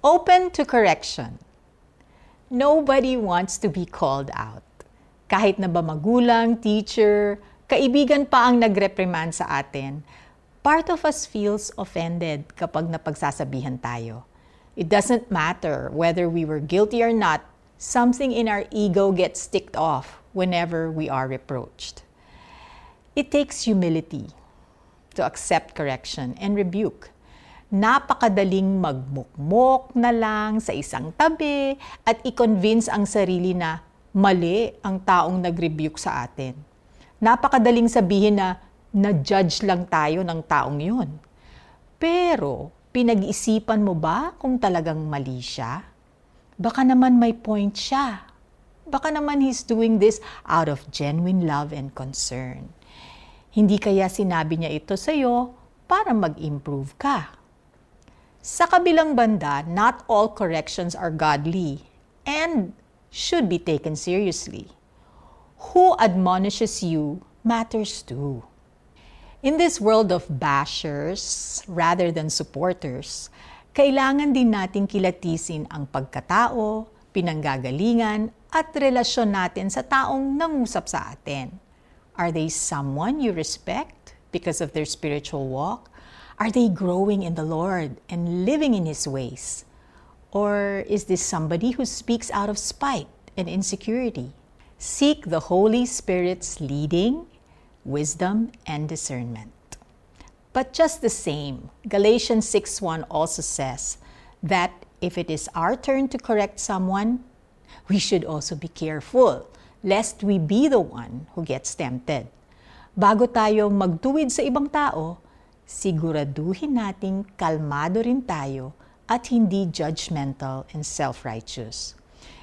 Open to correction. Nobody wants to be called out. Kahit na ba magulang, teacher, kaibigan pa ang nagreprimand sa atin, part of us feels offended kapag napagsasabihan tayo. It doesn't matter whether we were guilty or not, something in our ego gets ticked off whenever we are reproached. It takes humility to accept correction and rebuke. Napakadaling magmukmok na lang sa isang tabi at i-convince ang sarili na mali ang taong nag-rebuke sa atin. Napakadaling sabihin na na-judge lang tayo ng taong yun. Pero, pinag-isipan mo ba kung talagang mali siya? Baka naman may point siya. Baka naman he's doing this out of genuine love and concern. Hindi kaya sinabi niya ito sa'yo para mag-improve ka. Sa kabilang banda, not all corrections are godly and should be taken seriously. Who admonishes you matters too. In this world of bashers rather than supporters, kailangan din nating kilatisin ang pagkatao, pinanggagalingan, at relasyon natin sa taong nangusap sa atin. Are they someone you respect because of their spiritual walk? Are they growing in the Lord and living in His ways? Or is this somebody who speaks out of spite and insecurity? Seek the Holy Spirit's leading, wisdom, and discernment. But just the same, Galatians 6:1 also says that if it is our turn to correct someone, we should also be careful lest we be the one who gets tempted. Bago tayo magtuwid sa ibang tao, siguraduhin nating kalmado rin tayo at hindi judgmental and self-righteous.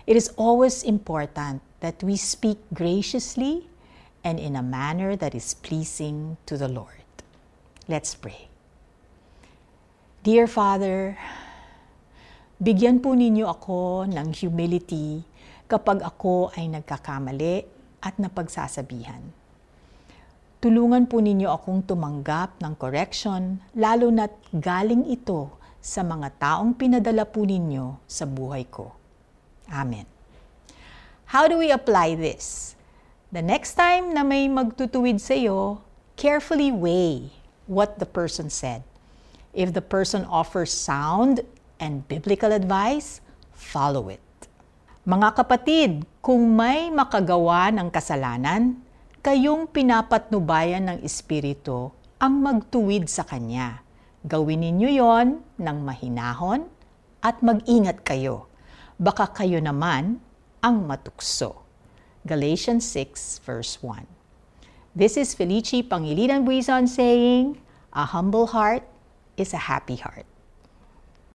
It is always important that we speak graciously and in a manner that is pleasing to the Lord. Let's pray. Dear Father, bigyan po ninyo ako ng humility kapag ako ay nagkakamali at napagsasabihan. Tulungan po ninyo akong tumanggap ng correction, lalo na't galing ito sa mga taong pinadala po ninyo sa buhay ko. Amen. How do we apply this? The next time na may magtutuwid sa iyo, carefully weigh what the person said. If the person offers sound and biblical advice, follow it. Mga kapatid, kung may makagawa ng kasalanan, kayong pinapatnubayan ng Espiritu ang magtuwid sa Kanya. Gawin ninyo yon ng mahinahon at mag-ingat kayo. Baka kayo naman ang matukso. Galatians 6 verse 1 This is Felici Pangilinan Buizon saying, A humble heart is a happy heart.